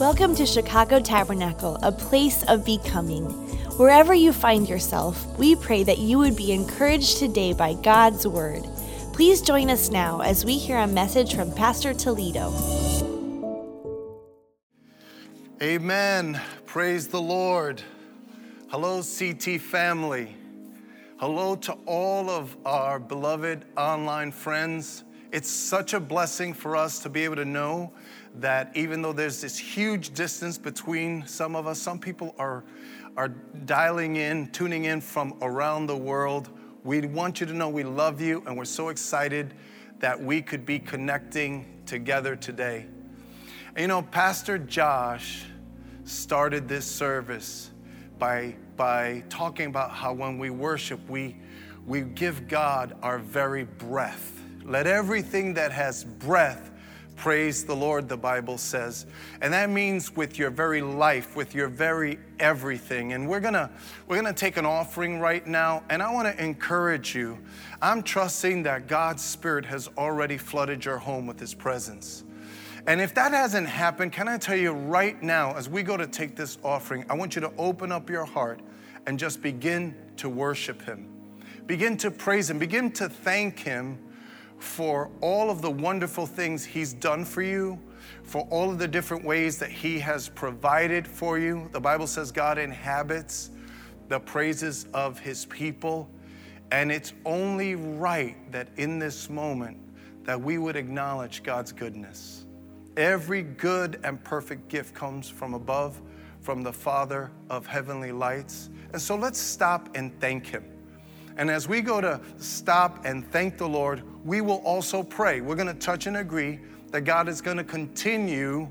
Welcome to Chicago Tabernacle, a place of becoming. Wherever you find yourself, we pray that you would be encouraged today by God's Word. Please join us now as we hear a message from Pastor Toledo. Amen. Praise the Lord. Hello, CT family. Hello to all of our beloved online friends. It's such a blessing for us to be able to know that even though there's this huge distance between some of us, some people are, are dialing in, tuning in from around the world. We want you to know we love you and we're so excited that we could be connecting together today. And you know, Pastor Josh started this service by, by talking about how when we worship, we, we give God our very breath. Let everything that has breath Praise the Lord, the Bible says. And that means with your very life, with your very everything. And we're gonna we're gonna take an offering right now, and I want to encourage you. I'm trusting that God's Spirit has already flooded your home with his presence. And if that hasn't happened, can I tell you right now, as we go to take this offering, I want you to open up your heart and just begin to worship him. Begin to praise him, begin to thank him for all of the wonderful things He's done for you, for all of the different ways that He has provided for you. The Bible says God inhabits the praises of His people. And it's only right that in this moment that we would acknowledge God's goodness. Every good and perfect gift comes from above, from the Father of heavenly lights. And so let's stop and thank Him. And as we go to stop and thank the Lord, we will also pray. We're going to touch and agree that God is going to continue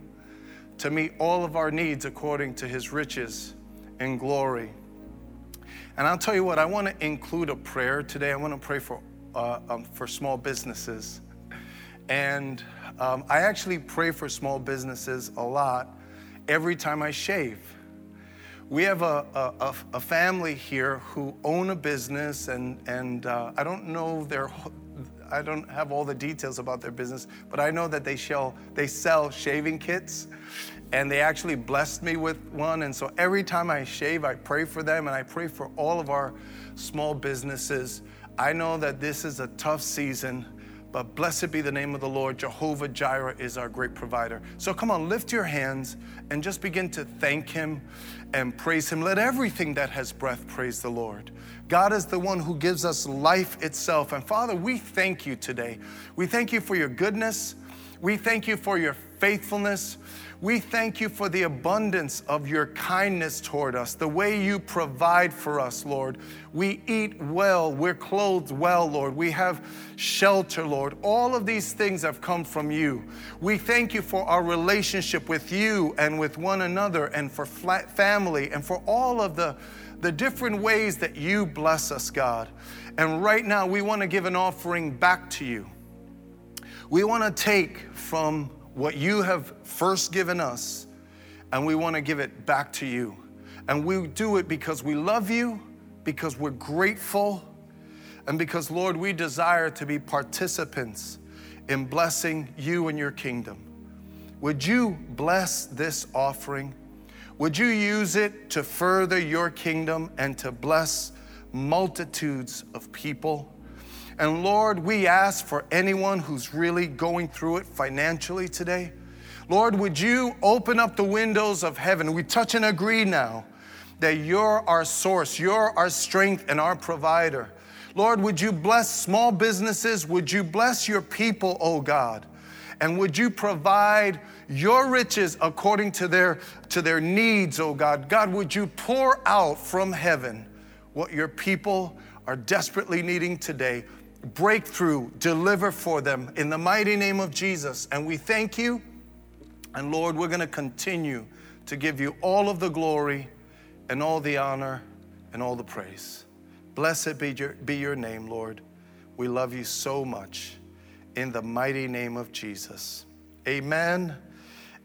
to meet all of our needs according to his riches and glory. And I'll tell you what, I want to include a prayer today. I want to pray for, uh, um, for small businesses. And um, I actually pray for small businesses a lot every time I shave we have a, a, a, family here who own a business, and, and uh, I don't know their, I don't have all the details about their business, but I know that they, shall, they sell shaving kits, and they actually blessed me with one. And so every time I shave, I pray for them, and I pray for all of our small businesses. I know that this is a tough season but blessed be the name of the Lord. Jehovah Jireh is our great provider. So come on, lift your hands and just begin to thank Him and praise Him. Let everything that has breath praise the Lord. God is the one who gives us life itself. And Father, we thank you today. We thank you for your goodness. We thank you for your faithfulness. We thank you for the abundance of your kindness toward us, the way you provide for us, Lord. We eat well, we're clothed well, Lord. We have shelter, Lord. All of these things have come from you. We thank you for our relationship with you and with one another and for family and for all of the, the different ways that you bless us, God. And right now, we want to give an offering back to you. We want to take from what you have first given us, and we want to give it back to you. And we do it because we love you, because we're grateful, and because, Lord, we desire to be participants in blessing you and your kingdom. Would you bless this offering? Would you use it to further your kingdom and to bless multitudes of people? And Lord, we ask for anyone who's really going through it financially today. Lord, would you open up the windows of heaven? We touch and agree now that you're our source, you're our strength and our provider. Lord, would you bless small businesses? Would you bless your people, oh God? And would you provide your riches according to their, to their needs, oh God? God, would you pour out from heaven what your people are desperately needing today? Breakthrough, deliver for them in the mighty name of Jesus. And we thank you. And Lord, we're going to continue to give you all of the glory and all the honor and all the praise. Blessed be your, be your name, Lord. We love you so much. In the mighty name of Jesus. Amen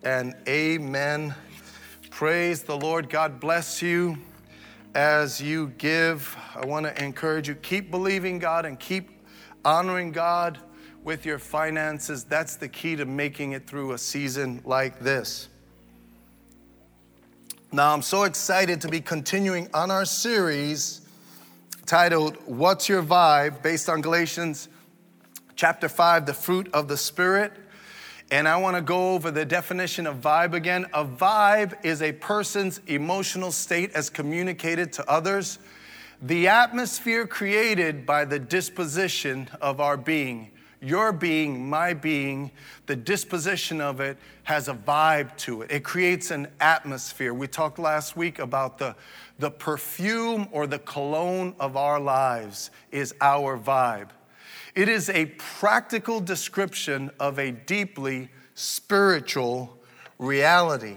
and amen. Praise the Lord. God bless you as you give. I want to encourage you keep believing God and keep honoring God with your finances, that's the key to making it through a season like this. Now, I'm so excited to be continuing on our series titled, What's Your Vibe? based on Galatians chapter 5, the fruit of the Spirit. And I want to go over the definition of vibe again. A vibe is a person's emotional state as communicated to others, the atmosphere created by the disposition of our being your being, my being, the disposition of it has a vibe to it. It creates an atmosphere. We talked last week about the, the perfume or the cologne of our lives is our vibe. It is a practical description of a deeply spiritual reality.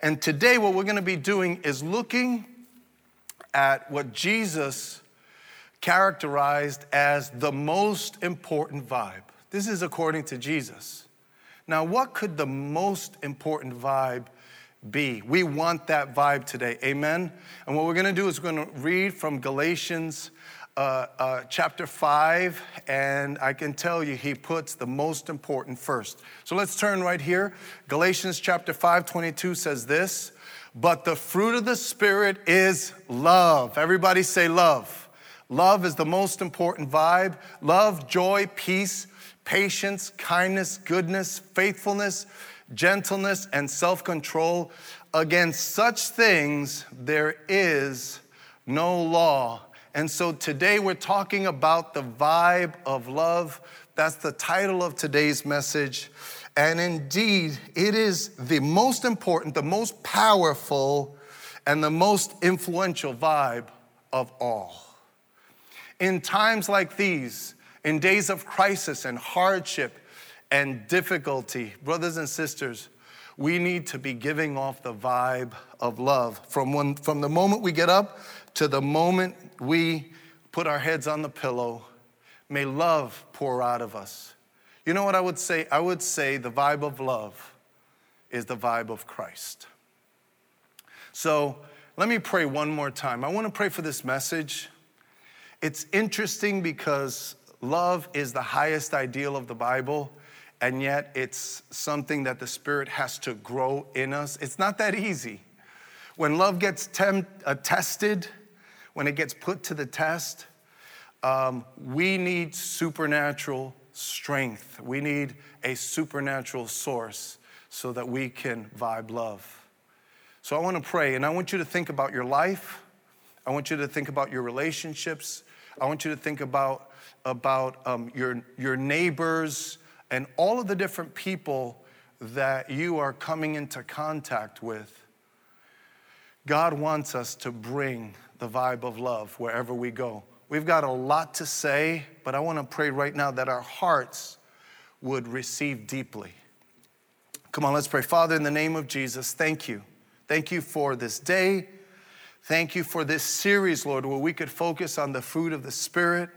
And today, what we're going to be doing is looking at what Jesus characterized as the most important vibe. This is according to Jesus. Now, what could the most important vibe be? We want that vibe today. Amen. And what we're going to do is we're going to read from Galatians uh, uh, chapter 5, and I can tell you he puts the most important first. So let's turn right here. Galatians chapter 5, 22 says this But the fruit of the Spirit is love. Everybody say love. Love is the most important vibe. Love, joy, peace, patience, kindness, goodness, faithfulness, gentleness, and self control. Against such things, there is no law. And so today we're talking about the vibe of love. That's the title of today's message. And indeed, it is the most important, the most powerful, and the most influential vibe of all. In times like these, in days of crisis and hardship and difficulty, brothers and sisters, we need to be giving off the vibe of love from, when, from the moment we get up to the moment we put our heads on the pillow. May love pour out of us. You know what I would say? I would say the vibe of love is the vibe of Christ. So let me pray one more time. I want to pray for this message. It's interesting because love is the highest ideal of the Bible, and yet it's something that the Spirit has to grow in us. It's not that easy. When love gets uh, tested, when it gets put to the test, um, we need supernatural strength. We need a supernatural source so that we can vibe love. So I want to pray, and I want you to think about your life. I want you to think about your relationships. I want you to think about, about um, your, your neighbors and all of the different people that you are coming into contact with. God wants us to bring the vibe of love wherever we go. We've got a lot to say, but I want to pray right now that our hearts would receive deeply. Come on, let's pray. Father, in the name of Jesus, thank you. Thank you for this day. Thank you for this series, Lord, where we could focus on the fruit of the Spirit,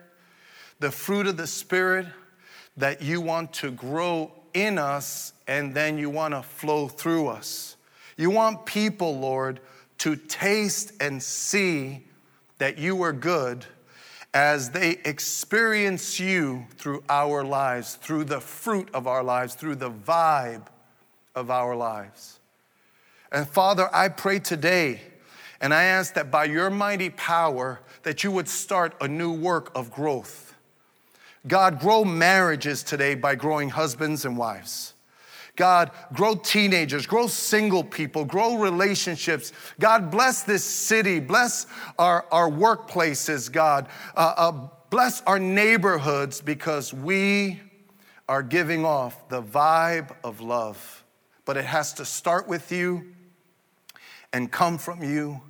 the fruit of the Spirit that you want to grow in us and then you want to flow through us. You want people, Lord, to taste and see that you are good as they experience you through our lives, through the fruit of our lives, through the vibe of our lives. And Father, I pray today and I ask that by your mighty power, that you would start a new work of growth. God, grow marriages today by growing husbands and wives. God, grow teenagers, grow single people, grow relationships. God, bless this city, bless our, our workplaces, God. Uh, uh, bless our neighborhoods because we are giving off the vibe of love. But it has to start with you and come from you,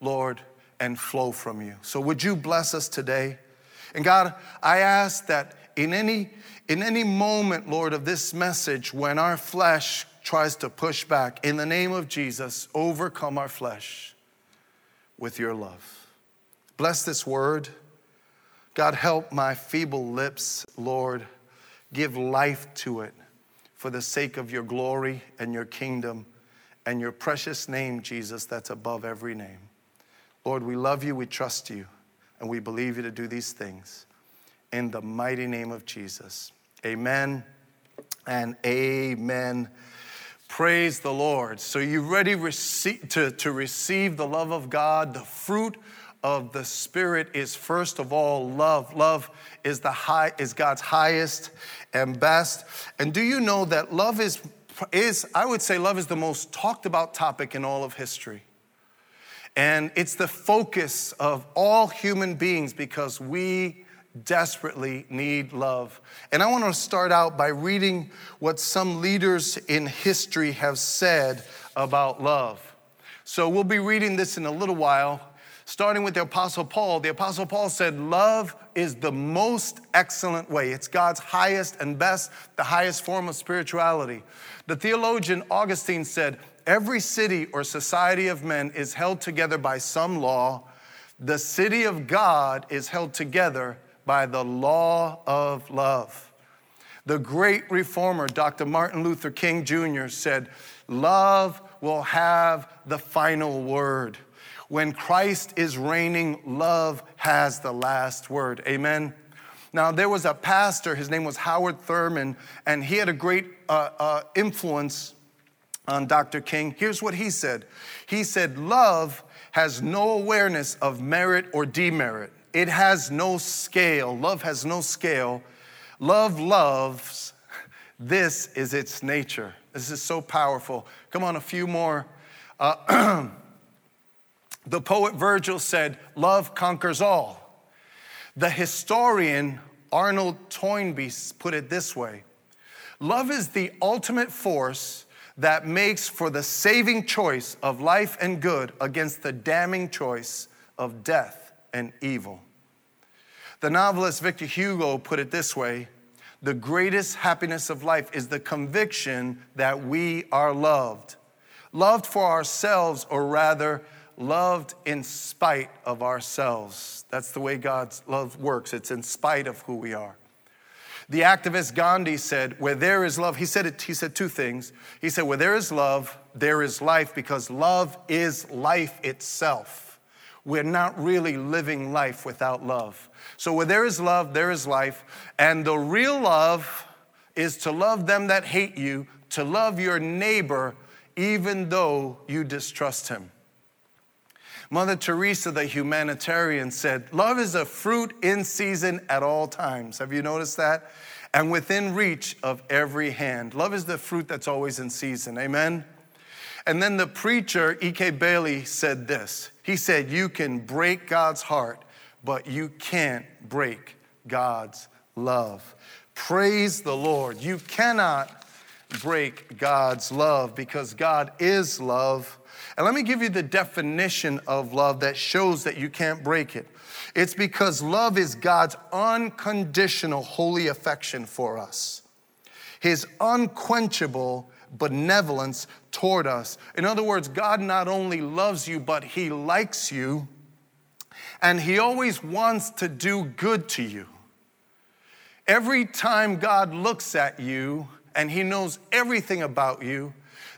Lord, and flow from you. So would you bless us today? And God, I ask that in any in any moment, Lord, of this message when our flesh tries to push back, in the name of Jesus, overcome our flesh with your love. Bless this word. God, help my feeble lips, Lord. Give life to it for the sake of your glory and your kingdom and your precious name, Jesus, that's above every name. Lord, we love you, we trust you, and we believe you to do these things. In the mighty name of Jesus. Amen and amen. Praise the Lord. So, you ready rece- to, to receive the love of God? The fruit of the Spirit is first of all love. Love is, the high, is God's highest and best. And do you know that love is, is, I would say, love is the most talked about topic in all of history? And it's the focus of all human beings because we desperately need love. And I want to start out by reading what some leaders in history have said about love. So we'll be reading this in a little while, starting with the Apostle Paul. The Apostle Paul said, Love is the most excellent way. It's God's highest and best, the highest form of spirituality. The theologian Augustine said, Every city or society of men is held together by some law. The city of God is held together by the law of love. The great reformer, Dr. Martin Luther King Jr., said, Love will have the final word. When Christ is reigning, love has the last word. Amen. Now, there was a pastor, his name was Howard Thurman, and he had a great uh, uh, influence on Dr. King. Here's what he said He said, Love has no awareness of merit or demerit. It has no scale. Love has no scale. Love loves. This is its nature. This is so powerful. Come on, a few more. Uh, the poet Virgil said, Love conquers all. The historian Arnold Toynbee put it this way Love is the ultimate force that makes for the saving choice of life and good against the damning choice of death and evil. The novelist Victor Hugo put it this way The greatest happiness of life is the conviction that we are loved. Loved for ourselves, or rather, loved in spite of ourselves. That's the way God's love works, it's in spite of who we are. The activist Gandhi said, Where there is love, he said, it, he said two things. He said, Where there is love, there is life, because love is life itself we're not really living life without love. So, where there is love, there is life. And the real love is to love them that hate you, to love your neighbor, even though you distrust him. Mother Teresa, the humanitarian, said, Love is a fruit in season at all times. Have you noticed that? And within reach of every hand. Love is the fruit that's always in season. Amen? And then the preacher, E.K. Bailey, said this He said, You can break God's heart, but you can't break God's love. Praise the Lord. You cannot break God's love because God is love. And let me give you the definition of love that shows that you can't break it. It's because love is God's unconditional holy affection for us, His unquenchable benevolence toward us. In other words, God not only loves you, but He likes you, and He always wants to do good to you. Every time God looks at you and He knows everything about you,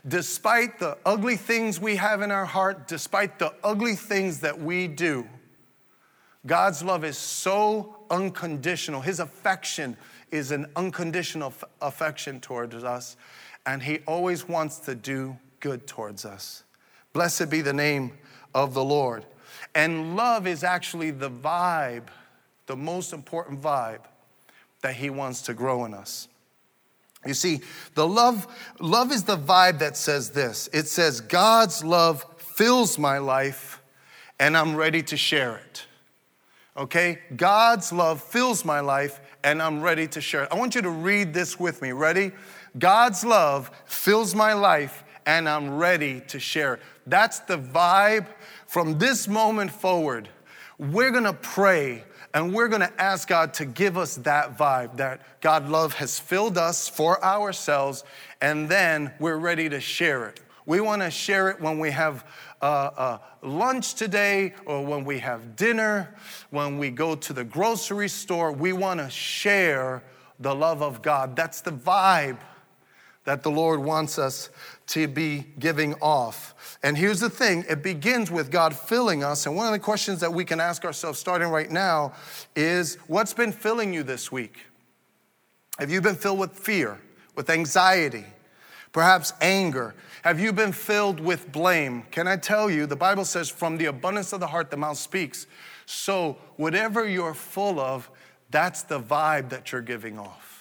despite the ugly things we have in our heart, despite the ugly things that we do, God's love is so unconditional. His affection is an unconditional affection towards us and He always wants to do good towards us. Blessed be the name of the Lord. And love is actually the vibe, the most important vibe that He wants to grow in us. You see, the love, love is the vibe that says this. It says, God's love fills my life and I'm ready to share it. Okay? God's love fills my life and I'm ready to share it. I want you to read this with me. Ready? God's love fills my life and I'm ready to share it. That's the vibe from this moment forward. We're gonna pray and we're gonna ask God to give us that vibe that God love has filled us for ourselves, and then we're ready to share it. We wanna share it when we have uh, uh, lunch today or when we have dinner, when we go to the grocery store. We wanna share the love of God. That's the vibe that the Lord wants us to be giving off. And here's the thing it begins with God filling us. And one of the questions that we can ask ourselves starting right now is what's been filling you this week? Have you been filled with fear, with anxiety, Perhaps anger. Have you been filled with blame? Can I tell you, the Bible says, from the abundance of the heart, the mouth speaks. So, whatever you're full of, that's the vibe that you're giving off.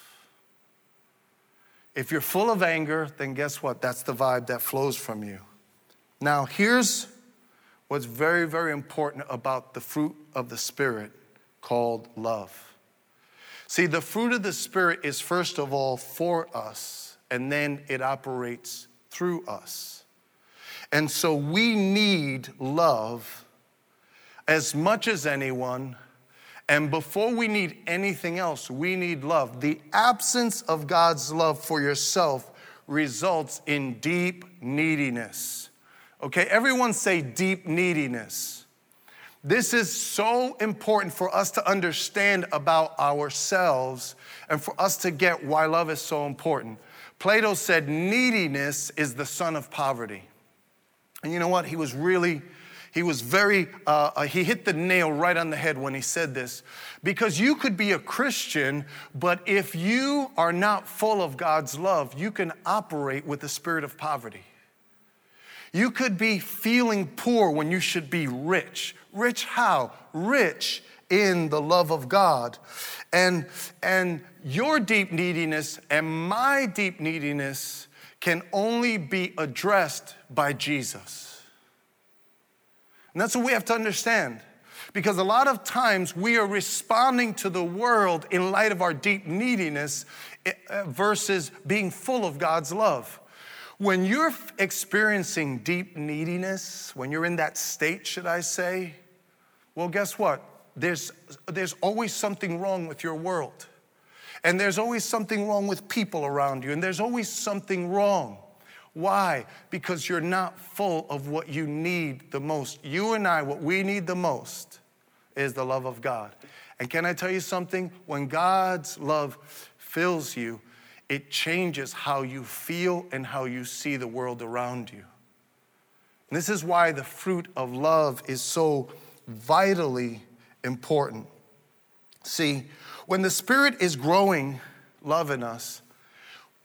If you're full of anger, then guess what? That's the vibe that flows from you. Now, here's what's very, very important about the fruit of the Spirit called love. See, the fruit of the Spirit is first of all for us, and then it operates through us. And so we need love as much as anyone. And before we need anything else, we need love. The absence of God's love for yourself results in deep neediness. Okay, everyone say deep neediness. This is so important for us to understand about ourselves and for us to get why love is so important. Plato said neediness is the son of poverty. And you know what? He was really, he was very, uh, uh, he hit the nail right on the head when he said this. Because you could be a Christian, but if you are not full of God's love, you can operate with the spirit of poverty. You could be feeling poor when you should be rich. Rich how? Rich in the love of God. And, and your deep neediness and my deep neediness can only be addressed by Jesus. And that's what we have to understand. Because a lot of times we are responding to the world in light of our deep neediness eh, eh, versus being full of God's love. When you're experiencing deep neediness, when you're in that state, should I say, well, guess what? There's, there's always something wrong with your world. And there's always something wrong with people around you. And there's always something wrong. Why? Because you're not full of what you need the most. You and I, what we need the most is the love of God. And can I tell you something? When God's love fills you, it changes how you feel and how you see the world around you. And this is why the fruit of love is so vitally important. See, when the Spirit is growing love in us,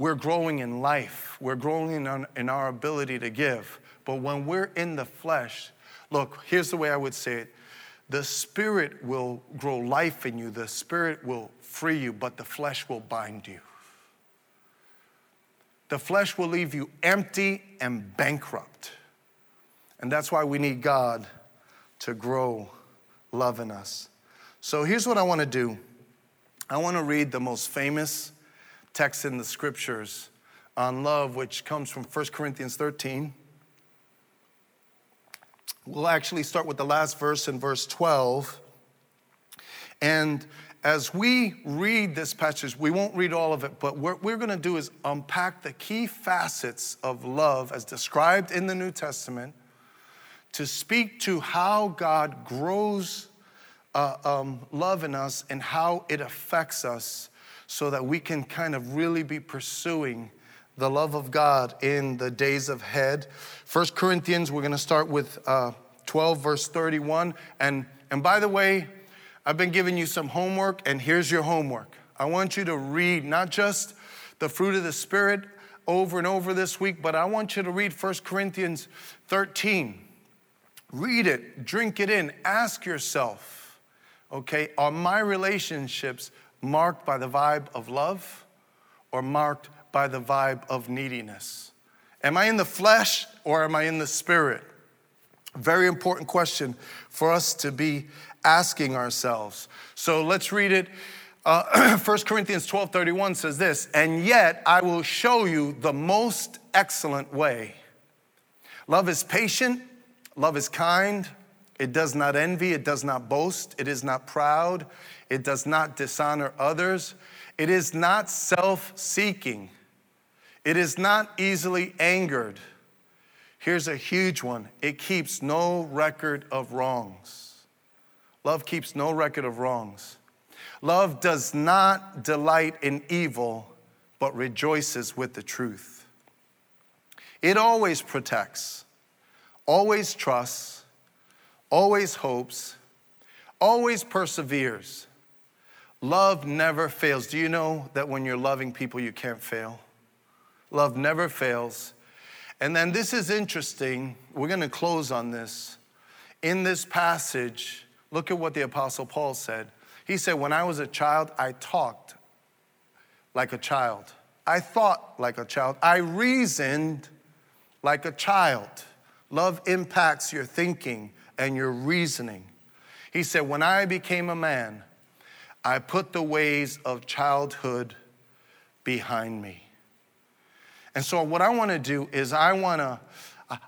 we're growing in life, we're growing in, in our ability to give. But when we're in the flesh, look, here's the way I would say it the Spirit will grow life in you, the Spirit will free you, but the flesh will bind you the flesh will leave you empty and bankrupt. And that's why we need God to grow love in us. So here's what I want to do I want to read the most famous text in the scriptures on love, which comes from 1 Corinthians 13. We'll actually start with the last verse in verse 12. And as we read this passage, we won't read all of it, but what we're going to do is unpack the key facets of love as described in the New Testament to speak to how God grows uh, um, love in us and how it affects us so that we can kind of really be pursuing the love of God in the days ahead. First Corinthians, we're going to start with uh, 12, verse 31. And, and by the way, I've been giving you some homework, and here's your homework. I want you to read not just the fruit of the Spirit over and over this week, but I want you to read 1 Corinthians 13. Read it, drink it in, ask yourself, okay, are my relationships marked by the vibe of love or marked by the vibe of neediness? Am I in the flesh or am I in the spirit? Very important question for us to be asking ourselves. So let's read it. Uh, 1 Corinthians 12 31 says this, and yet I will show you the most excellent way. Love is patient, love is kind, it does not envy, it does not boast, it is not proud, it does not dishonor others, it is not self seeking, it is not easily angered. Here's a huge one it keeps no record of wrongs. Love keeps no record of wrongs. Love does not delight in evil, but rejoices with the truth. It always protects, always trusts, always hopes, always perseveres. Love never fails. Do you know that when you're loving people, you can't fail? Love never fails. And then this is interesting. We're going to close on this. In this passage, look at what the Apostle Paul said. He said, When I was a child, I talked like a child. I thought like a child. I reasoned like a child. Love impacts your thinking and your reasoning. He said, When I became a man, I put the ways of childhood behind me. And so, what I want to do is, I want to.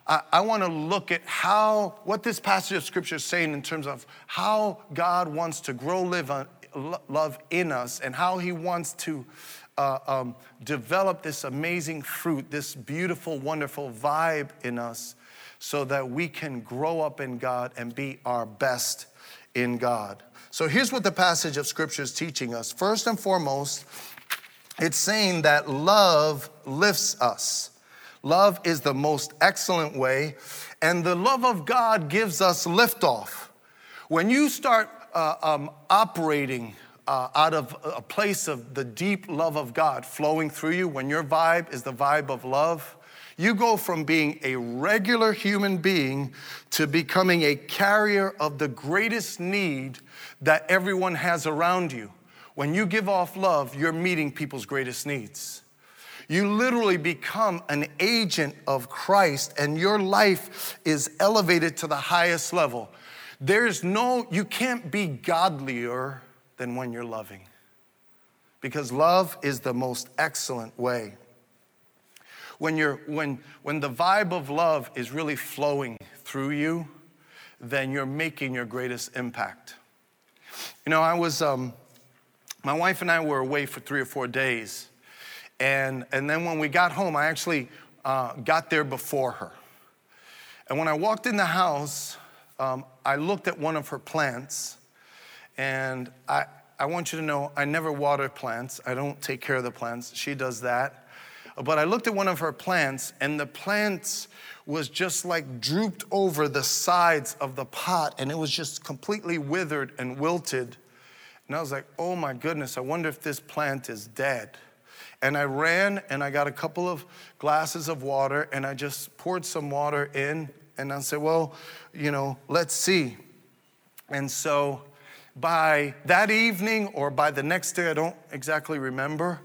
I, I want to look at how, what this passage of scripture is saying in terms of how God wants to grow live love in us and how He wants to uh, um, develop this amazing fruit, this beautiful, wonderful vibe in us, so that we can grow up in God and be our best in God. So here's what the passage of scripture is teaching us. First and foremost, it's saying that love lifts us. Love is the most excellent way, and the love of God gives us liftoff. When you start uh, um, operating uh, out of a place of the deep love of God flowing through you, when your vibe is the vibe of love, you go from being a regular human being to becoming a carrier of the greatest need that everyone has around you. When you give off love, you're meeting people's greatest needs. You literally become an agent of Christ, and your life is elevated to the highest level. There's no, you can't be godlier than when you're loving, because love is the most excellent way when, you're, when, when the vibe of love is really flowing through you, then you're making your greatest impact. You know, I was, um, my wife and I were away for three or four days. And, and then when we got home, I actually uh, got there before her. And when I walked in the house, um, I looked at one of her plants. And I, I want you to know I never water plants, I don't take care of the plants. She does that. But I looked at one of her plants, and the plants was just like drooped over the sides of the pot, and it was just completely withered and wilted. And I was like, oh my goodness, I wonder if this plant is dead. And I ran and I got a couple of glasses of water, and I just poured some water in, and I said, well, you know, let's see. And so by that evening or by the next day, I don't exactly remember,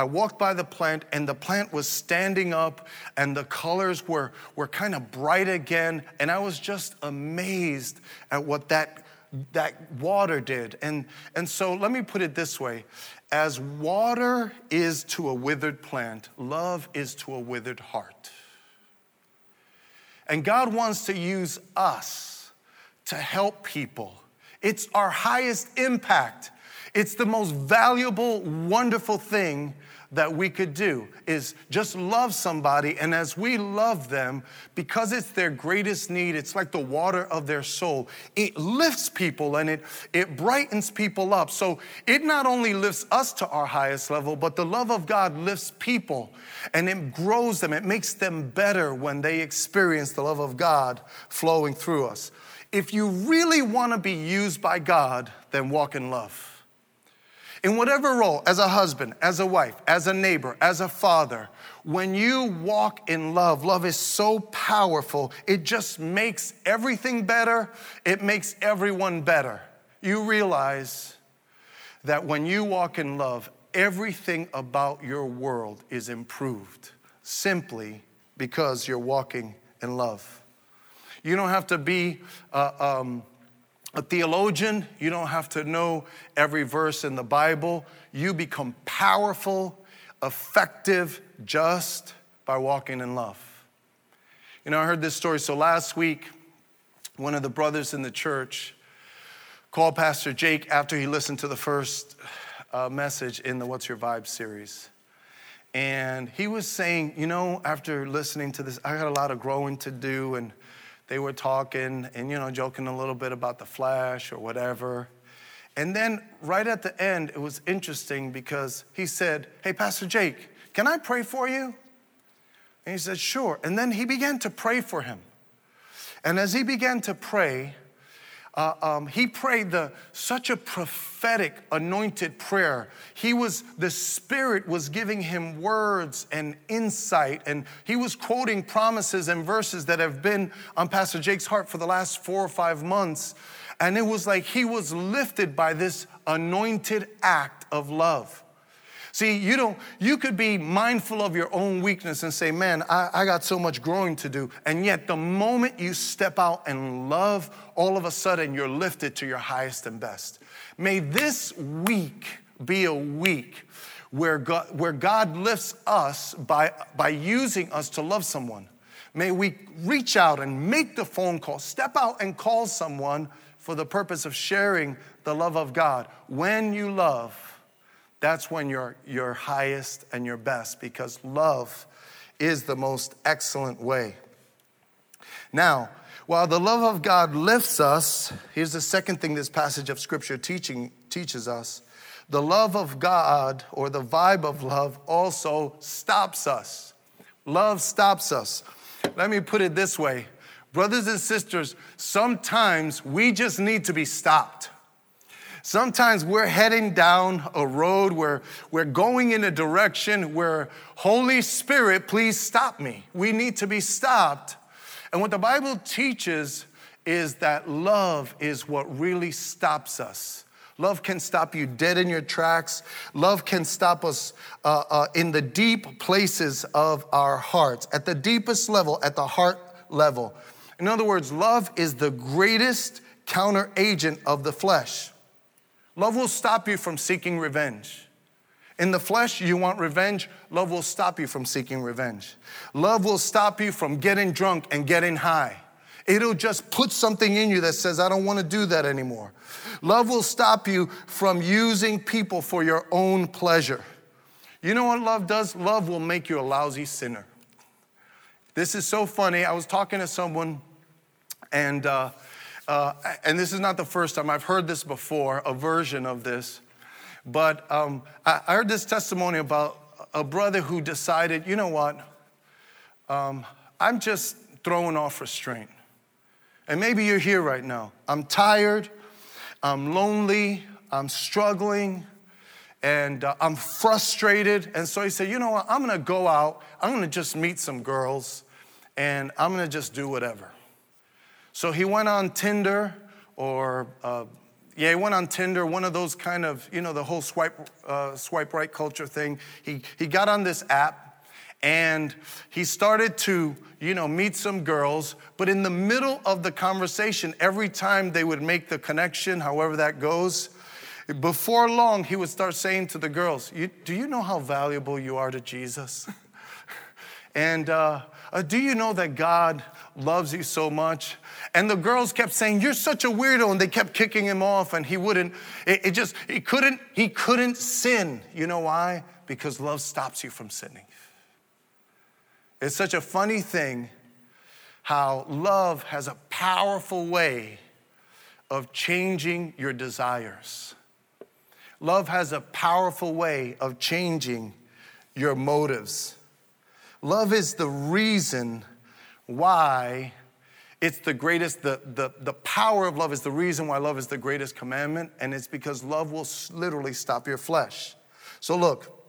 I walked by the plant and the plant was standing up and the colors were, were kind of bright again. And I was just amazed at what that, that water did. And, and so let me put it this way as water is to a withered plant, love is to a withered heart. And God wants to use us to help people. It's our highest impact it's the most valuable, wonderful thing that we could do is just love somebody and as we love them because it's their greatest need it's like the water of their soul. It lifts people and it it brightens people up. So it not only lifts us to our highest level but the love of God lifts people and it grows them. It makes them better when they experience the love of God flowing through us. If you really want to be used by God then walk in love in whatever role, as a husband, as a wife, as a neighbor, as a father, when you walk in love, love is so powerful, it just makes everything better, it makes everyone better. You realize that when you walk in love, everything about your world is improved simply because you're walking in love. You don't have to be uh, um, a theologian, you don't have to know every verse in the Bible. You become powerful, effective, just by walking in love. You know, I heard this story. So last week, one of the brothers in the church called Pastor Jake after he listened to the first uh, message in the What's Your Vibe series. And he was saying, you know, after listening to this, I got a lot of growing to do and they were talking and, you know, joking a little bit about the flash or whatever. And then right at the end, it was interesting because he said, Hey, Pastor Jake, can I pray for you? And he said, Sure. And then he began to pray for him. And as he began to pray, uh, um, he prayed the, such a prophetic, anointed prayer. He was, the Spirit was giving him words and insight, and he was quoting promises and verses that have been on Pastor Jake's heart for the last four or five months. And it was like he was lifted by this anointed act of love. See, you don't, you could be mindful of your own weakness and say, man, I, I, got so much growing to do. And yet, the moment you step out and love, all of a sudden you're lifted to your highest and best. May this week be a week where God, where God lifts us by, by using us to love someone. May we reach out and make the phone call, step out and call someone for the purpose of sharing the love of God. When you love, that's when you're your highest and your best because love is the most excellent way. Now, while the love of God lifts us, here's the second thing this passage of scripture teaching teaches us. The love of God or the vibe of love also stops us. Love stops us. Let me put it this way. Brothers and sisters, sometimes we just need to be stopped. Sometimes we're heading down a road where we're going in a direction where, Holy Spirit, please stop me. We need to be stopped. And what the Bible teaches is that love is what really stops us. Love can stop you dead in your tracks. Love can stop us uh, uh, in the deep places of our hearts, at the deepest level, at the heart level. In other words, love is the greatest counter agent of the flesh. Love will stop you from seeking revenge. In the flesh, you want revenge. Love will stop you from seeking revenge. Love will stop you from getting drunk and getting high. It'll just put something in you that says, I don't want to do that anymore. Love will stop you from using people for your own pleasure. You know what love does? Love will make you a lousy sinner. This is so funny. I was talking to someone, and uh, uh, and this is not the first time, I've heard this before, a version of this. But um, I, I, heard this testimony about a brother who decided, you know what, um, I'm just throwing off restraint. And maybe you're here right now. I'm tired, I'm lonely, I'm struggling, and uh, I'm frustrated. And so he said, you know what, I'm gonna go out, I'm gonna just meet some girls, and I'm gonna just do whatever. So he went on Tinder or, uh, yeah, he went on Tinder, one of those kind of, you know, the whole swipe, uh, swipe right culture thing. He, he got on this app and he started to, you know, meet some girls. But in the middle of the conversation, every time they would make the connection, however that goes, before long, he would start saying to the girls, Do you know how valuable you are to Jesus? and uh, uh, do you know that God loves you so much? And the girls kept saying, You're such a weirdo. And they kept kicking him off, and he wouldn't, it, it just, he couldn't, he couldn't sin. You know why? Because love stops you from sinning. It's such a funny thing how love has a powerful way of changing your desires. Love has a powerful way of changing your motives. Love is the reason why it's the greatest, the, the, the power of love is the reason why love is the greatest commandment, and it's because love will literally stop your flesh. So look,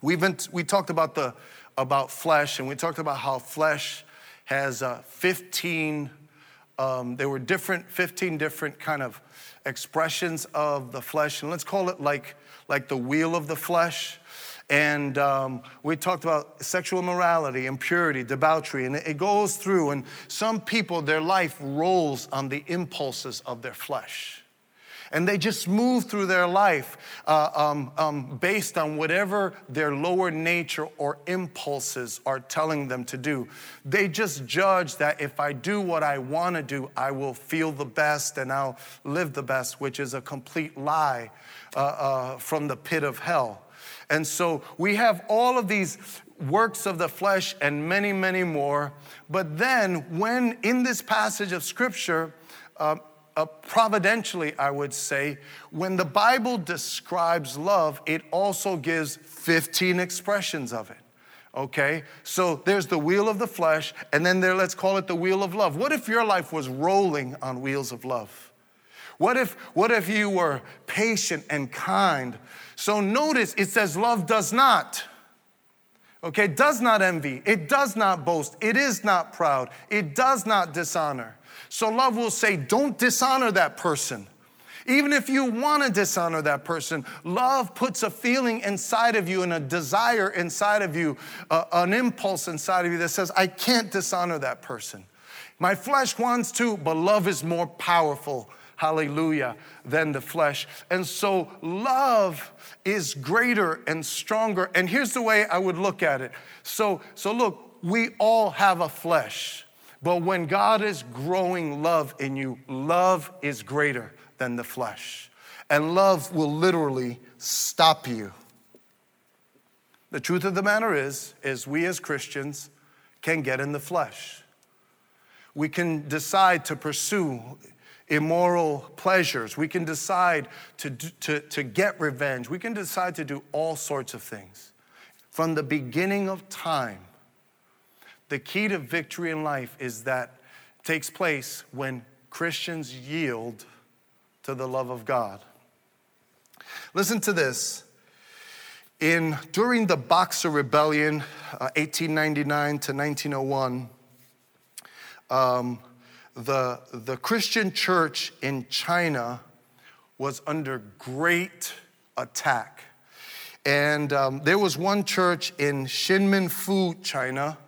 we've been, we talked about the about flesh, and we talked about how flesh has uh, 15. Um, there were different, 15 different kind of expressions of the flesh, and let's call it like like the wheel of the flesh. And um, we talked about sexual morality, impurity, debauchery, and it goes through. And some people, their life rolls on the impulses of their flesh. And they just move through their life uh, um, um, based on whatever their lower nature or impulses are telling them to do. They just judge that if I do what I want to do, I will feel the best and I'll live the best, which is a complete lie uh, uh, from the pit of hell. And so we have all of these works of the flesh and many, many more. But then, when in this passage of scripture, uh, uh, providentially, I would say, when the Bible describes love, it also gives 15 expressions of it. Okay, so there's the wheel of the flesh, and then there, let's call it the wheel of love. What if your life was rolling on wheels of love? What if, what if you were patient and kind? So notice it says love does not. Okay, does not envy. It does not boast. It is not proud. It does not dishonor. So love will say, don't dishonor that person. Even if you want to dishonor that person, love puts a feeling inside of you and a desire inside of you, uh, an impulse inside of you that says, I can't dishonor that person. My flesh wants to, but love is more powerful, hallelujah, than the flesh. And so love is greater and stronger. And here's the way I would look at it. So, so look, we all have a flesh. But when God is growing love in you, love is greater than the flesh. And love will literally stop you. The truth of the matter is, is we as Christians can get in the flesh. We can decide to pursue immoral pleasures. We can decide to, to, to get revenge. We can decide to do all sorts of things. From the beginning of time, the key to victory in life is that takes place when Christians yield to the love of God. Listen to this. In, during the Boxer Rebellion, uh, 1899 to 1901, um, the, the Christian church in China was under great attack. And um, there was one church in Xinminfu, China,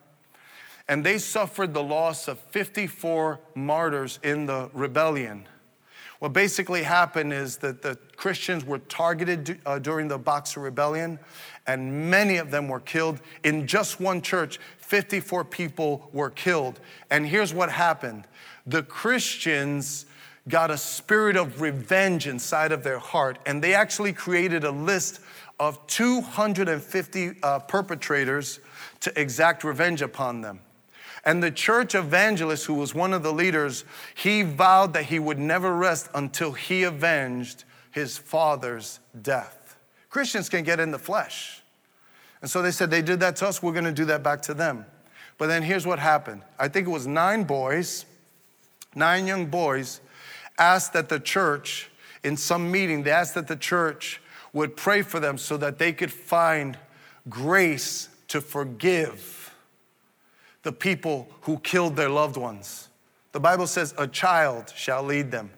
and they suffered the loss of 54 martyrs in the rebellion. What basically happened is that the Christians were targeted uh, during the Boxer Rebellion, and many of them were killed. In just one church, 54 people were killed. And here's what happened the Christians got a spirit of revenge inside of their heart, and they actually created a list of 250 uh, perpetrators to exact revenge upon them. And the church evangelist, who was one of the leaders, he vowed that he would never rest until he avenged his father's death. Christians can get in the flesh. And so they said, they did that to us, we're gonna do that back to them. But then here's what happened I think it was nine boys, nine young boys, asked that the church, in some meeting, they asked that the church would pray for them so that they could find grace to forgive the people who killed their loved ones. The Bible says, a child shall lead them.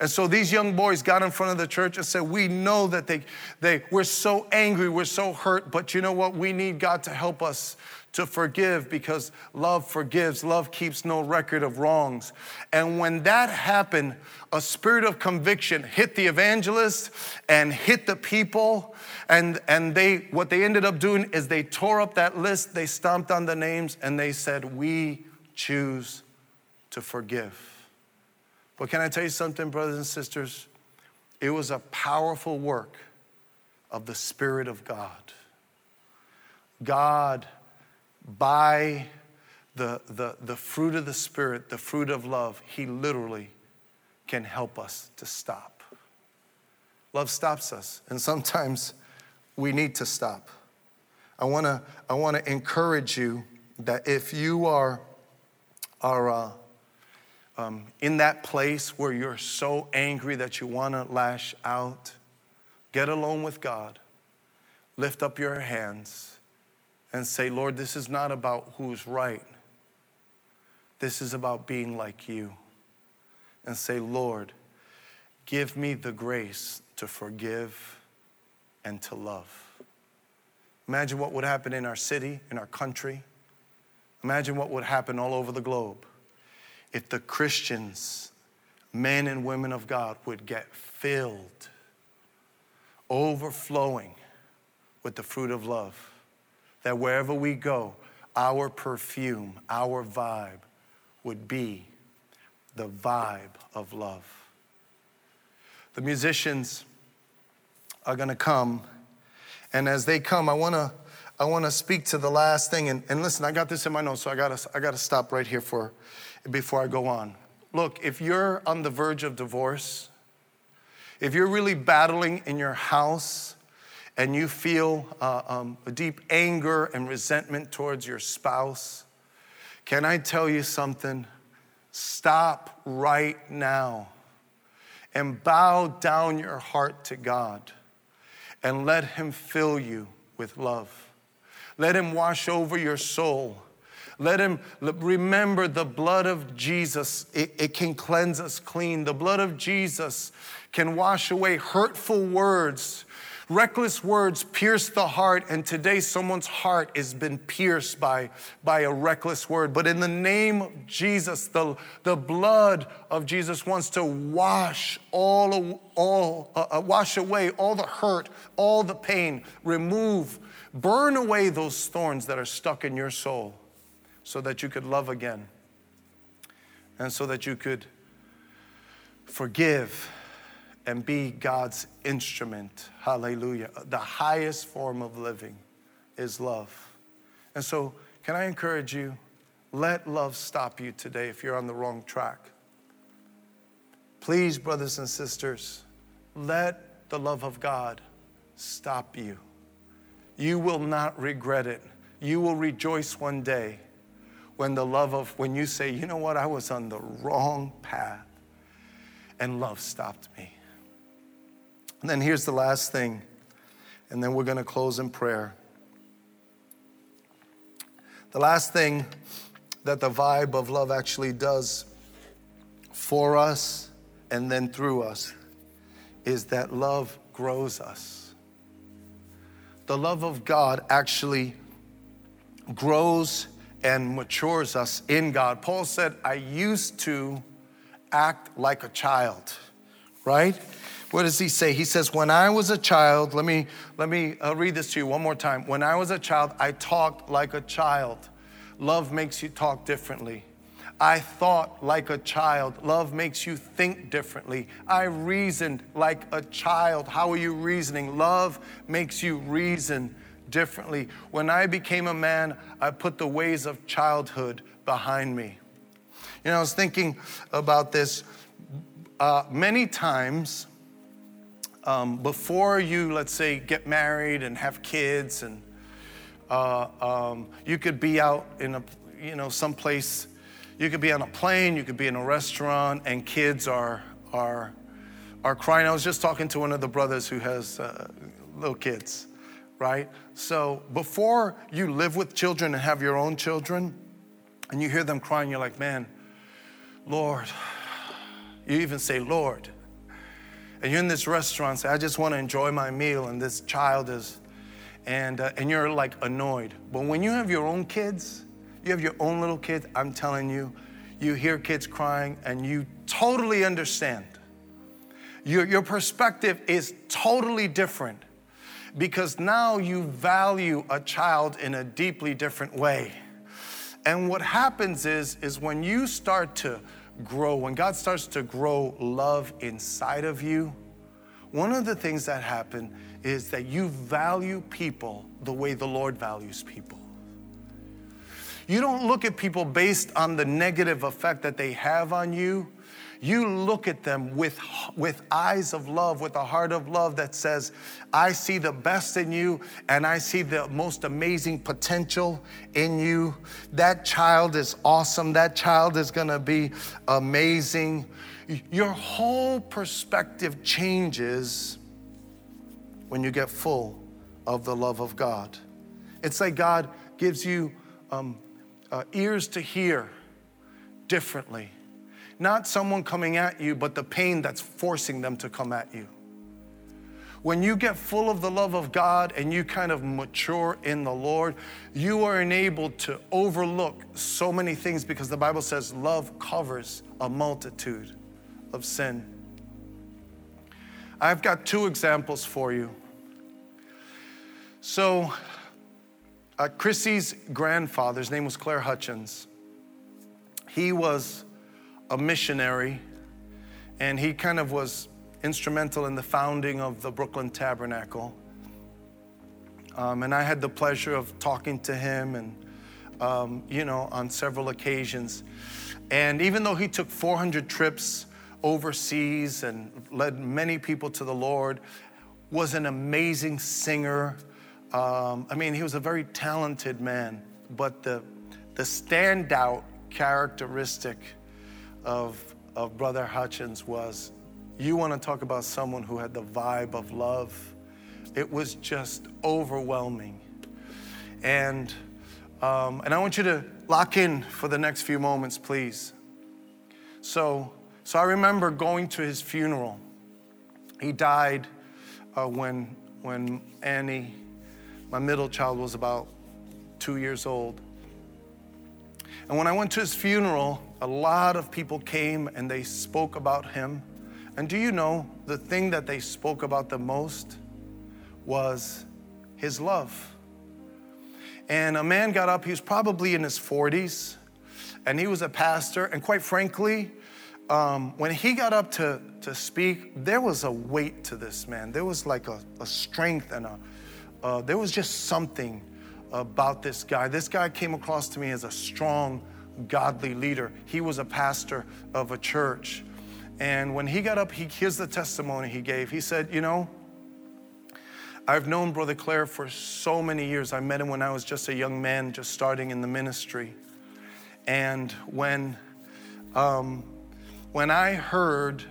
And so these young boys got in front of the church and said, We know that they, they, we're so angry, we're so hurt, but you know what? We need God to help us to forgive because love forgives. Love keeps no record of wrongs. And when that happened, a spirit of conviction hit the evangelist and hit the people and, and they, what they ended up doing is they tore up that list, they stomped on the names, and they said, We choose to forgive. But can I tell you something, brothers and sisters? It was a powerful work of the Spirit of God. God, by the, the, the fruit of the Spirit, the fruit of love, He literally can help us to stop. Love stops us. And sometimes we need to stop. I want to I want to encourage you that if you are are uh, um, in that place where you're so angry that you want to lash out, get alone with God, lift up your hands, and say, Lord, this is not about who's right. This is about being like you. And say, Lord, give me the grace to forgive and to love. Imagine what would happen in our city, in our country. Imagine what would happen all over the globe if the Christians, men and women of God, would get filled, overflowing with the fruit of love. That wherever we go, our perfume, our vibe would be the vibe of love. The musicians are going to come. And as they come, I want to I want to speak to the last thing. And, and listen, I got this in my notes, so I got to I got to stop right here for before I go on. Look, if you're on the verge of divorce, if you're really battling in your house and you feel uh, um, a deep anger and resentment towards your spouse, can I tell you something? Stop right now and bow down your heart to God and let Him fill you with love. Let Him wash over your soul. Let Him remember the blood of Jesus. It, it, can cleanse us clean. The blood of Jesus can wash away hurtful words Reckless words pierce the heart, and today someone's heart has been pierced by, by a reckless word. But in the name of Jesus, the, the blood of Jesus wants to wash all, all uh, uh, wash away all the hurt, all the pain, remove, burn away those thorns that are stuck in your soul so that you could love again and so that you could forgive and be God's instrument. Hallelujah. The highest form of living is love. And so, can I encourage you? Let love stop you today if you're on the wrong track. Please, brothers and sisters, let the love of God stop you. You will not regret it. You will rejoice one day when the love of, when you say, you know what, I was on the wrong path and love stopped me. And then here's the last thing, and then we're going to close in prayer. The last thing that the vibe of love actually does for us and then through us is that love grows us. The love of God actually grows and matures us in God. Paul said, I used to act like a child, right? What does he say? He says, When I was a child, let me, let me uh, read this to you one more time. When I was a child, I talked like a child. Love makes you talk differently. I thought like a child. Love makes you think differently. I reasoned like a child. How are you reasoning? Love makes you reason differently. When I became a man, I put the ways of childhood behind me. You know, I was thinking about this uh, many times um, before you, let's say, get married and have kids, and uh, um, you could be out in a, you know, someplace. You could be on a plane, you could be in a restaurant, and kids are are are crying. I was just talking to one of the brothers who has uh, little kids, right? So before you live with children and have your own children, and you hear them crying, you're like, man, Lord. You even say, Lord and you're in this restaurant, say, I just want to enjoy my meal, and this child is, and, uh, and you're like annoyed. But when you have your own kids, you have your own little kids, I'm telling you, you hear kids crying and you totally understand. Your, your perspective is totally different because now you value a child in a deeply different way. And what happens is, is when you start to grow, when God starts to grow love inside of you, one of the things that happen is that you value people the way the Lord values people. You don't look at people based on the negative effect that they have on you you look at them with, with eyes of love, with a heart of love that says, I see the best in you and I see the most amazing potential in you. That child is awesome. That child is going to be amazing. Your whole perspective changes when you get full of the love of God. It's like God gives you um, uh, ears to hear differently not someone coming at you, but the pain that's forcing them to come at you. When you get full of the love of God and you kind of mature in the Lord, you are enabled to overlook so many things because the Bible says love covers a multitude of sin. I've got two examples for you. So, uh, Chrissy's grandfather's name was Claire Hutchins. He was a missionary, and he kind of was instrumental in the founding of the Brooklyn Tabernacle. Um, and I had the pleasure of talking to him and, um, you know, on several occasions. And even though he took 400 trips overseas and led many people to the Lord, was an amazing singer. Um, I mean, he was a very talented man, but the, the standout characteristic of, of Brother Hutchins was you want to talk about someone who had the vibe of love. It was just overwhelming. And, um, and I want you to lock in for the next few moments, please. So, so I remember going to his funeral. He died uh, when, when Annie, my middle child, was about two years old. And when I went to his funeral, a lot of people came and they spoke about him. And do you know the thing that they spoke about the most was his love? And a man got up, he was probably in his 40s, and he was a pastor. And quite frankly, um, when he got up to, to speak, there was a weight to this man. There was like a, a strength and a, uh, there was just something about this guy. This guy came across to me as a strong, godly leader. He was a pastor of a church. And when he got up, he, here's the testimony he gave. He said, You know, I've known Brother Claire for so many years. I met him when I was just a young man, just starting in the ministry. And when, um, when I heard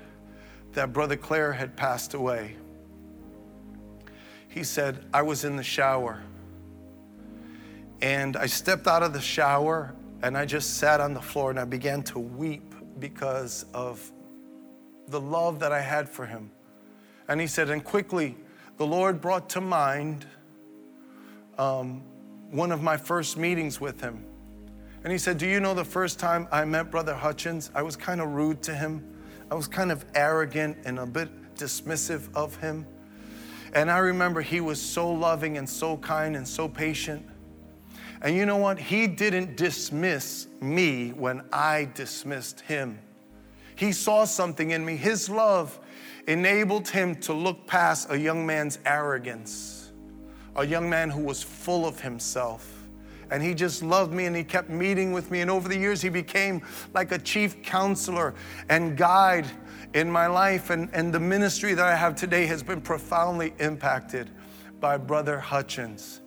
that Brother Claire had passed away, he said, I was in the shower and I stepped out of the shower and I just sat on the floor and I began to weep because of the love that I had for him. And he said, and quickly, the Lord brought to mind um, one of my first meetings with him. And he said, Do you know the first time I met Brother Hutchins, I was kind of rude to him. I was kind of arrogant and a bit dismissive of him. And I remember he was so loving and so kind and so patient. And you know what? He didn't dismiss me when I dismissed him. He saw something in me. His love enabled him to look past a young man's arrogance, a young man who was full of himself. And he just loved me and he kept meeting with me. And over the years, he became like a chief counselor and guide in my life. And, and the ministry that I have today has been profoundly impacted by Brother Hutchins.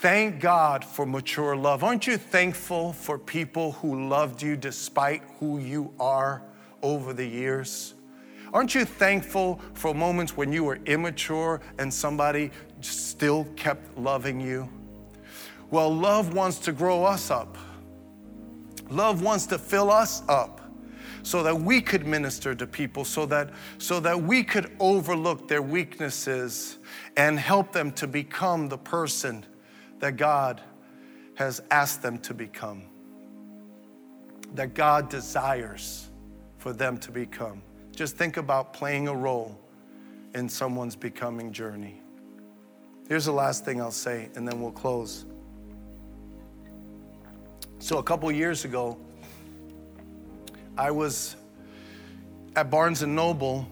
Thank God for mature love. Aren't you thankful for people who loved you despite who you are over the years? Aren't you thankful for moments when you were immature and somebody still kept loving you? Well, love wants to grow us up. Love wants to fill us up so that we could minister to people, so that, so that we could overlook their weaknesses and help them to become the person that God has asked them to become, that God desires for them to become. Just think about playing a role in someone's becoming journey. Here's the last thing I'll say, and then we'll close. So, a couple years ago, I was at Barnes and Noble,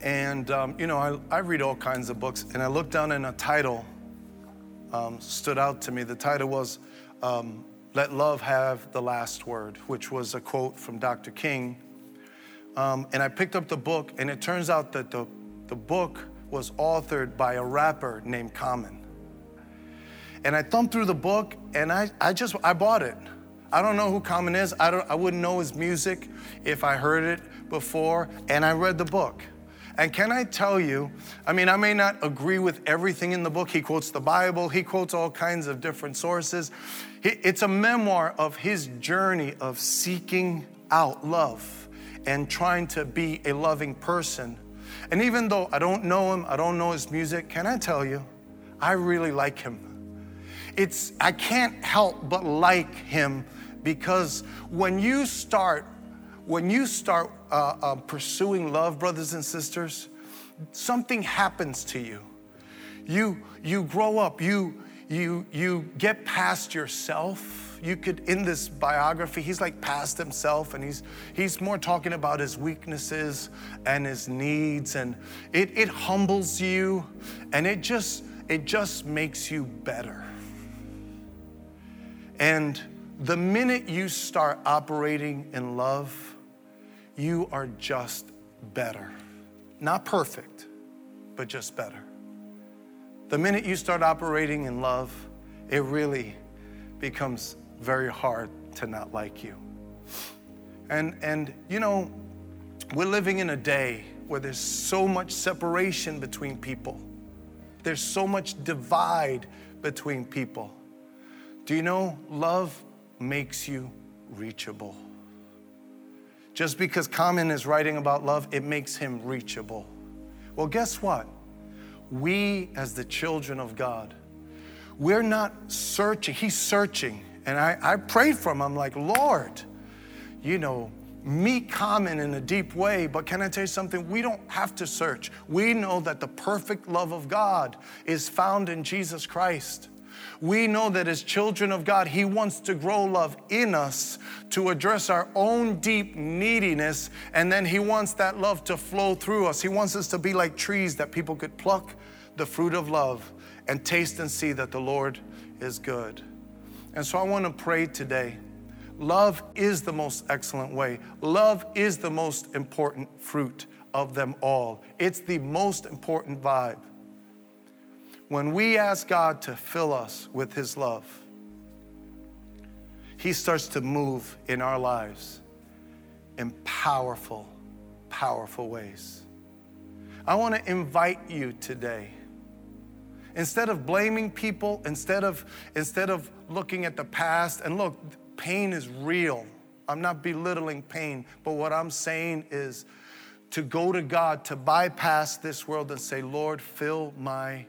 and um, you know, I, I read all kinds of books, and I looked down in a title um, stood out to me. The title was um, Let Love Have the Last Word, which was a quote from Dr. King. Um, and I picked up the book, and it turns out that the, the book was authored by a rapper named Common. And I thumbed through the book, and I, I just, I bought it. I don't know who Common is. I, don't, I wouldn't know his music if I heard it before, and I read the book. And can I tell you, I mean, I may not agree with everything in the book. He quotes the Bible, he quotes all kinds of different sources. It's a memoir of his journey of seeking out love and trying to be a loving person. And even though I don't know him, I don't know his music, can I tell you, I really like him. It's, I can't help but like him because when you start when you start uh, uh, pursuing love, brothers and sisters, something happens to you. You, you grow up, you, you, you get past yourself. You could, in this biography, he's like past himself and he's, he's more talking about his weaknesses and his needs. And it, it humbles you and it just, it just makes you better. And the minute you start operating in love, you are just better. Not perfect, but just better. The minute you start operating in love, it really becomes very hard to not like you. And, and you know, We're living in a day where there's so much separation between people, there's so much divide between people. Do you know love makes you reachable? Just because Common is writing about love, it makes him reachable. Well, guess what? We, as the children of God, we're not searching. He's searching. And I, I prayed for him. I'm like, Lord, you know, meet Common in a deep way. But can I tell you something? We don't have to search. We know that the perfect love of God is found in Jesus Christ. We know that as children of God, He wants to grow love in us to address our own deep neediness, and then He wants that love to flow through us. He wants us to be like trees that people could pluck the fruit of love and taste and see that the Lord is good. And so I want to pray today. Love is the most excellent way. Love is the most important fruit of them all. It's the most important vibe. When we ask God to fill us with His love, He starts to move in our lives in powerful, powerful ways. I want to invite you today instead of blaming people instead of instead of looking at the past and look pain is real i'm not belittling pain but what i'm saying is to go to god to bypass this world and say lord fill my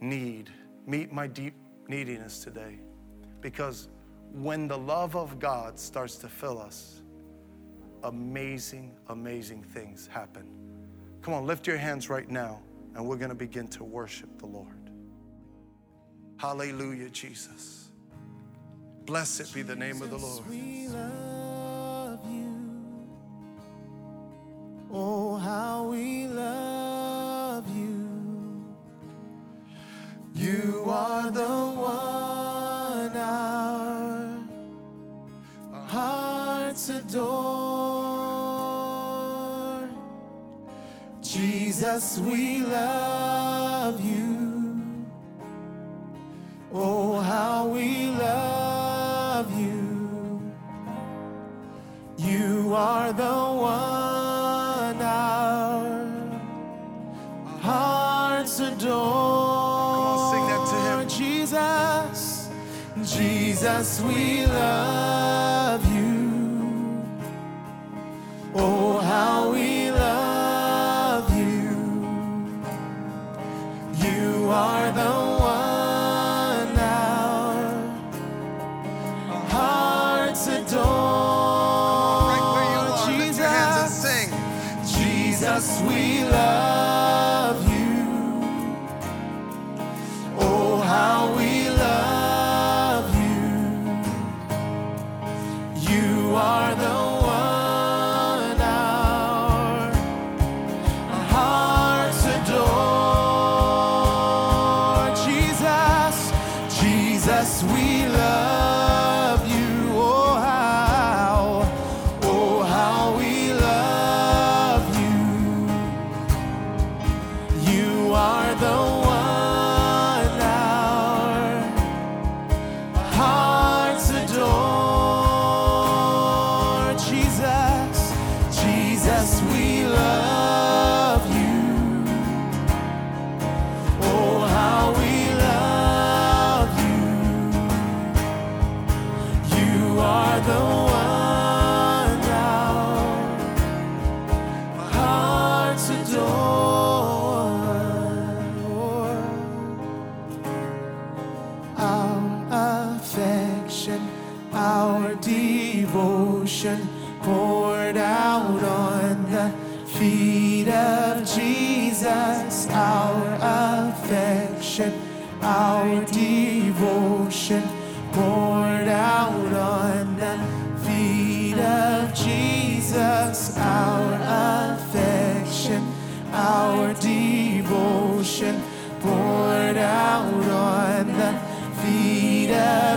need meet my deep neediness today because when the love of god starts to fill us amazing amazing things happen come on lift your hands right now and we're going to begin to worship the lord Hallelujah, Jesus. Blessed be the name of the Lord. We love you. Oh, how we love You are the one our hearts adore. Jesus, we love you. Oh, how we love you. You are the one Jesus, we love you. Oh, how we love you. You are the one our hearts adore. Right where you are, lift your hands and sing. Jesus, we love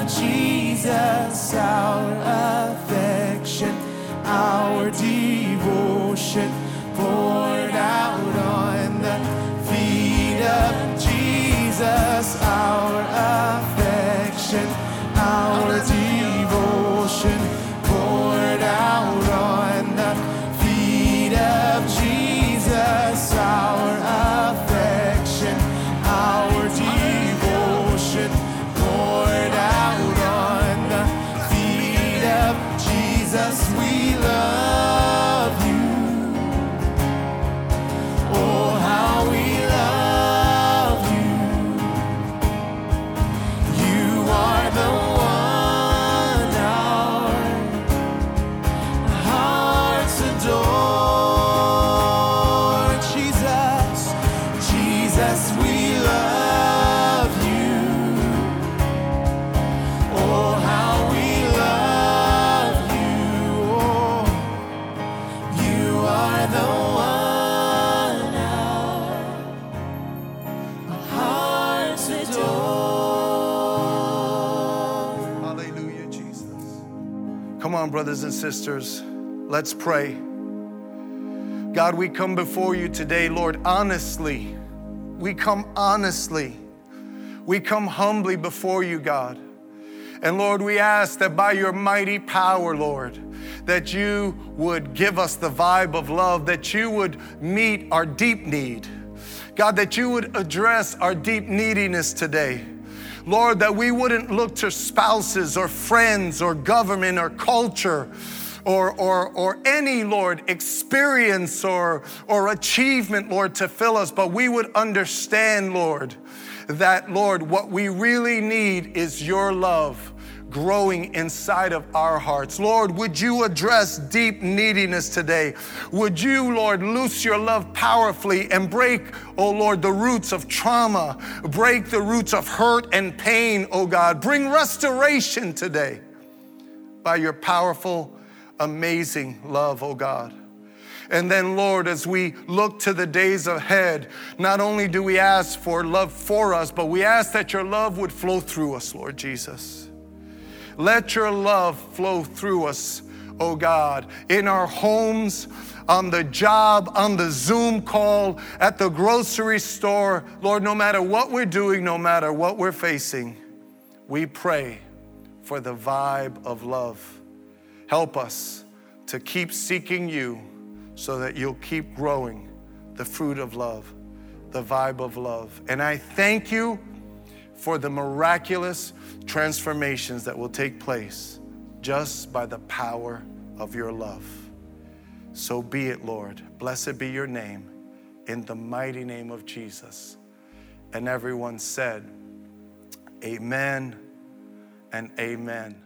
Jesus. Our affection, our brothers and sisters, let's pray. God, we come before you today, Lord, honestly. We come honestly. We come humbly before you, God. And Lord, we ask that by your mighty power, Lord, that you would give us the vibe of love, that you would meet our deep need. God, that you would address our deep neediness today. Lord, that we wouldn't look to spouses or friends or government or culture or, or, or any, Lord, experience or, or achievement, Lord, to fill us, but we would understand, Lord, that, Lord, what we really need is your love growing inside of our hearts. Lord, would you address deep neediness today? Would you, Lord, loose your love powerfully and break, oh Lord, the roots of trauma, break the roots of hurt and pain, oh God. Bring restoration today by your powerful, amazing love, oh God. And then, Lord, as we look to the days ahead, not only do we ask for love for us, but we ask that your love would flow through us, Lord Jesus. Let your love flow through us, oh God, in our homes, on the job, on the Zoom call, at the grocery store. Lord, no matter what we're doing, no matter what we're facing, we pray for the vibe of love. Help us to keep seeking you so that you'll keep growing the fruit of love, the vibe of love. And I thank you for the miraculous transformations that will take place just by the power of your love. So be it, Lord. Blessed be your name in the mighty name of Jesus. And everyone said, Amen and amen.